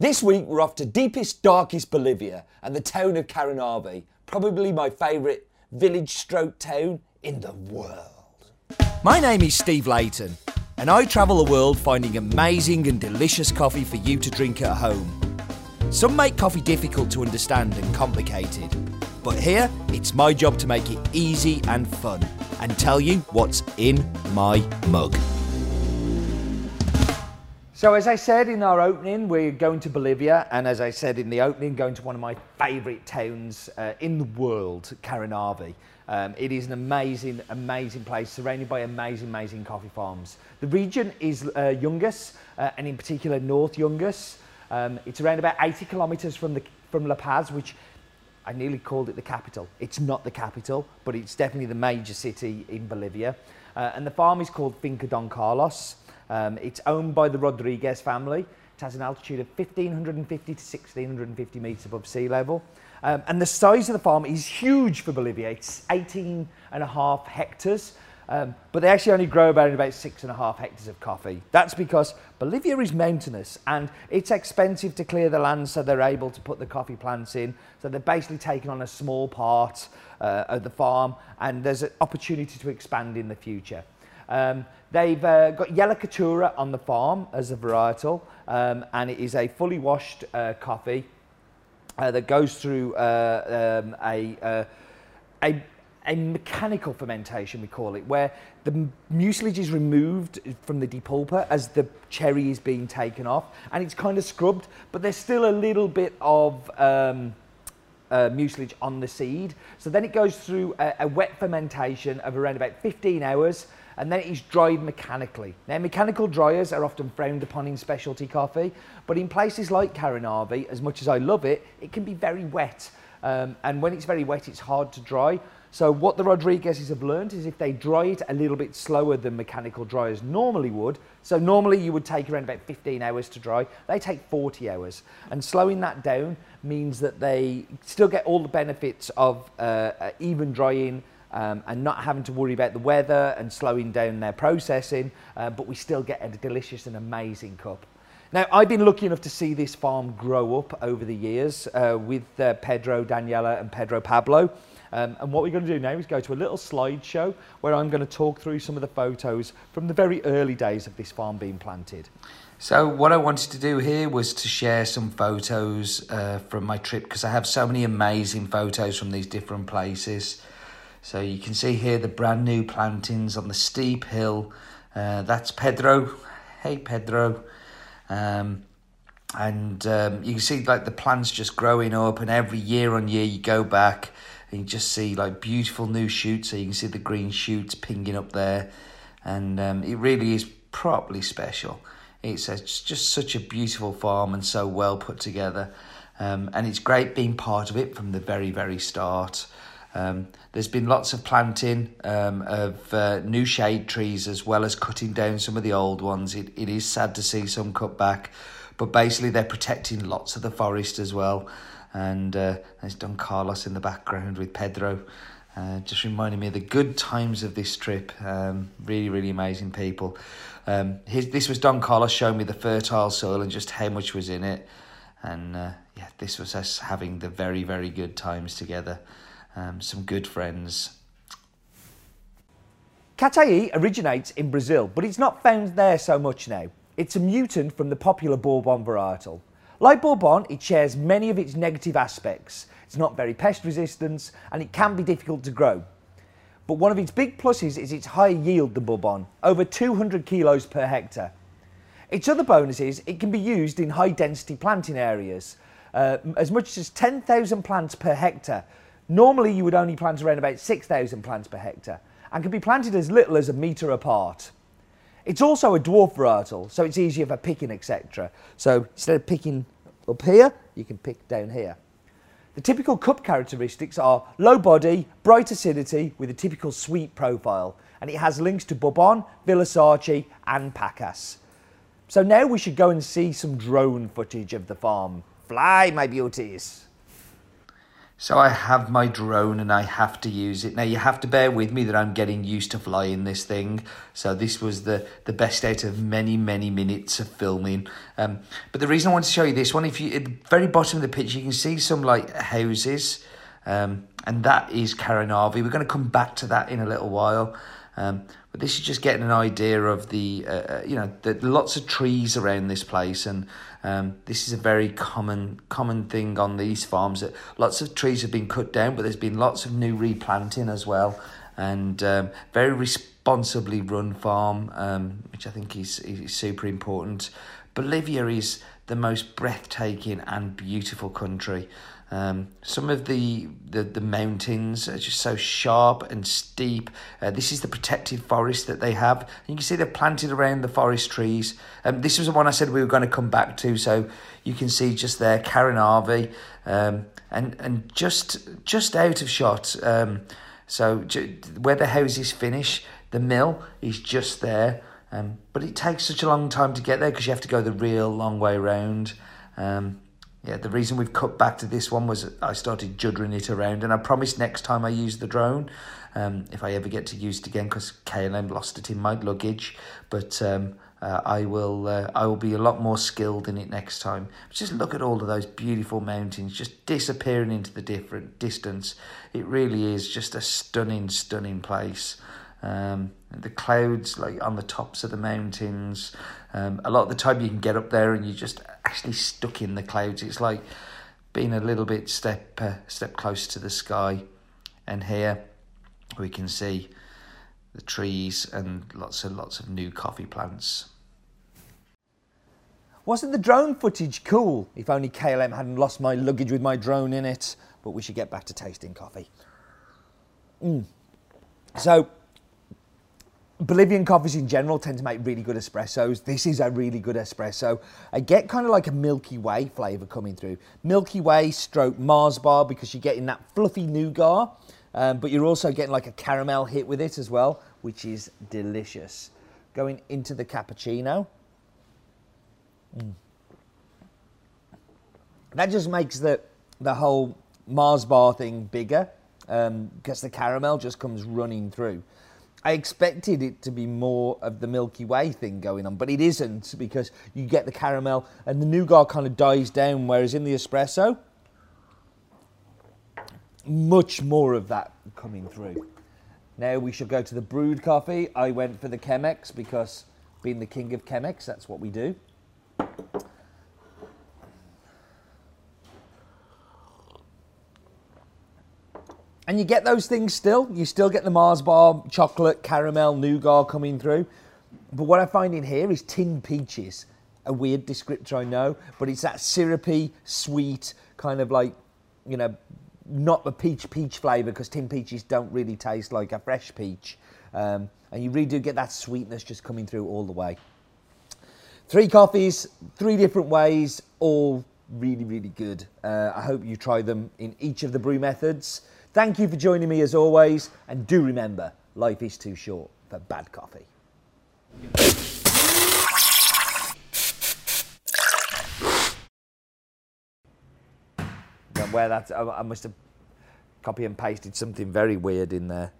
This week we're off to deepest, darkest Bolivia and the town of Caranavi, probably my favourite village stroke town in the world. My name is Steve Layton and I travel the world finding amazing and delicious coffee for you to drink at home. Some make coffee difficult to understand and complicated, but here it's my job to make it easy and fun and tell you what's in my mug. So, as I said in our opening, we're going to Bolivia, and as I said in the opening, going to one of my favourite towns uh, in the world, Caranavi. Um, it is an amazing, amazing place, surrounded by amazing, amazing coffee farms. The region is uh, Yungas, uh, and in particular North Yungas. Um, it's around about 80 kilometres from, the, from La Paz, which I nearly called it the capital. It's not the capital, but it's definitely the major city in Bolivia. Uh, and the farm is called Finca Don Carlos. Um, it's owned by the Rodriguez family. It has an altitude of 1,550 to 1,650 metres above sea level. Um, and the size of the farm is huge for Bolivia. It's 18 and a half hectares. Um, but they actually only grow about, about six and a half hectares of coffee. That's because Bolivia is mountainous and it's expensive to clear the land so they're able to put the coffee plants in. So they're basically taking on a small part uh, of the farm and there's an opportunity to expand in the future. Um, they've uh, got Yellow Caturra on the farm as a varietal, um, and it is a fully washed uh, coffee uh, that goes through uh, um, a, uh, a, a mechanical fermentation, we call it, where the mucilage is removed from the depulper as the cherry is being taken off, and it's kind of scrubbed, but there's still a little bit of um, uh, mucilage on the seed. So then it goes through a, a wet fermentation of around about 15 hours, and then it is dried mechanically. Now, mechanical dryers are often frowned upon in specialty coffee, but in places like Caranavi, as much as I love it, it can be very wet. Um, and when it's very wet, it's hard to dry. So what the Rodriguezes have learned is if they dry it a little bit slower than mechanical dryers normally would, so normally you would take around about 15 hours to dry, they take 40 hours. And slowing that down means that they still get all the benefits of uh, even drying, um, and not having to worry about the weather and slowing down their processing, uh, but we still get a delicious and amazing cup. Now, I've been lucky enough to see this farm grow up over the years uh, with uh, Pedro, Daniela and Pedro Pablo. Um, and what we're going to do now is go to a little slideshow where I'm going to talk through some of the photos from the very early days of this farm being planted. So what I wanted to do here was to share some photos uh, from my trip because I have so many amazing photos from these different places. So you can see here the brand new plantings on the steep hill. Uh, that's Pedro. Hey, Pedro. Um, and um, you can see like the plants just growing up and every year on year you go back you just see like beautiful new shoots. So you can see the green shoots pinging up there. And um, it really is properly special. It's, a, it's just such a beautiful farm and so well put together. Um, and it's great being part of it from the very, very start. Um, there's been lots of planting um, of uh, new shade trees as well as cutting down some of the old ones. It, it is sad to see some cut back, but basically they're protecting lots of the forest as well. And uh, there's Don Carlos in the background with Pedro, uh, just reminding me of the good times of this trip. Um, really, really amazing people. Um, his, this was Don Carlos showing me the fertile soil and just how much was in it. And uh, yeah, this was us having the very, very good times together um, some good friends. Catuai originates in Brazil, but it's not found there so much now. It's a mutant from the popular Bourbon varietal. Like Bourbon, it shares many of its negative aspects. It's not very pest resistant and it can be difficult to grow. But one of its big pluses is its higher yield than Bourbon, over 200 kilos per hectare. Its other bonus is it can be used in high density planting areas, uh, as much as 10,000 plants per hectare, Normally you would only plant around about 6,000 plants per hectare and can be planted as little as a metre apart. It's also a dwarf varietal, so it's easier for picking, etc. So instead of picking up here, you can pick down here. The typical cup characteristics are low body, bright acidity with a typical sweet profile, and it has links to Bourbon, Villa Sarchi and Pacas. So now we should go and see some drone footage of the farm. Fly, my beauties! So I have my drone and I have to use it. Now you have to bear with me that I'm getting used to flying this thing. So this was the, the best out of many, many minutes of filming. Um, but the reason I want to show you this one, if you at the very bottom of the picture, you can see some like houses. Um, and that is Caranavi. We're going to come back to that in a little while. Um, but this is just getting an idea of the, uh, uh, you know, the lots of trees around this place, and um, this is a very common common thing on these farms. That lots of trees have been cut down, but there's been lots of new replanting as well, and um, very responsibly run farm, um, which I think is, is super important. Bolivia is the most breathtaking and beautiful country. Um, some of the, the, the mountains are just so sharp and steep. Uh, this is the protected forest that they have. And you can see they're planted around the forest trees. Um, this was the one I said we were going to come back to. So you can see just there, Caranavi, um, and and just just out of shot. Um, so where the houses finish, the mill is just there. Um, but it takes such a long time to get there because you have to go the real long way around. Um, yeah, the reason we've cut back to this one was I started juddering it around, and I promise next time I use the drone, um, if I ever get to use it again, because KLM lost it in my luggage, but um, uh, I will uh, I will be a lot more skilled in it next time. Just look at all of those beautiful mountains just disappearing into the different distance. It really is just a stunning, stunning place. Um, the clouds like on the tops of the mountains. Um, a lot of the time you can get up there and you're just actually stuck in the clouds. It's like being a little bit step uh, step close to the sky. And here we can see the trees and lots and lots of new coffee plants. Wasn't the drone footage cool? If only KLM hadn't lost my luggage with my drone in it. But we should get back to tasting coffee. Mm. So Bolivian coffees in general tend to make really good espressos. This is a really good espresso. I get kind of like a Milky Way flavour coming through. Milky Way stroke Mars bar because you're getting that fluffy nougat, um, but you're also getting like a caramel hit with it as well, which is delicious. Going into the cappuccino. Mm. That just makes the, the whole Mars bar thing bigger um, because the caramel just comes running through. I expected it to be more of the Milky Way thing going on, but it isn't because you get the caramel and the nougat kind of dies down, whereas in the espresso, much more of that coming through. Now we should go to the brewed coffee. I went for the Chemex because being the king of Chemex, that's what we do. And you get those things still. You still get the Mars bar, chocolate, caramel, nougat coming through. But what I find in here is tin peaches. A weird descriptor, I know, but it's that syrupy, sweet, kind of like, you know, not the peach peach flavour because tin peaches don't really taste like a fresh peach. Um, and you really do get that sweetness just coming through all the way. Three coffees, three different ways, all really, really good. Uh, I hope you try them in each of the brew methods. Thank you for joining me as always, and do remember, life is too short for bad coffee. Where that I must have copy and pasted something very weird in there.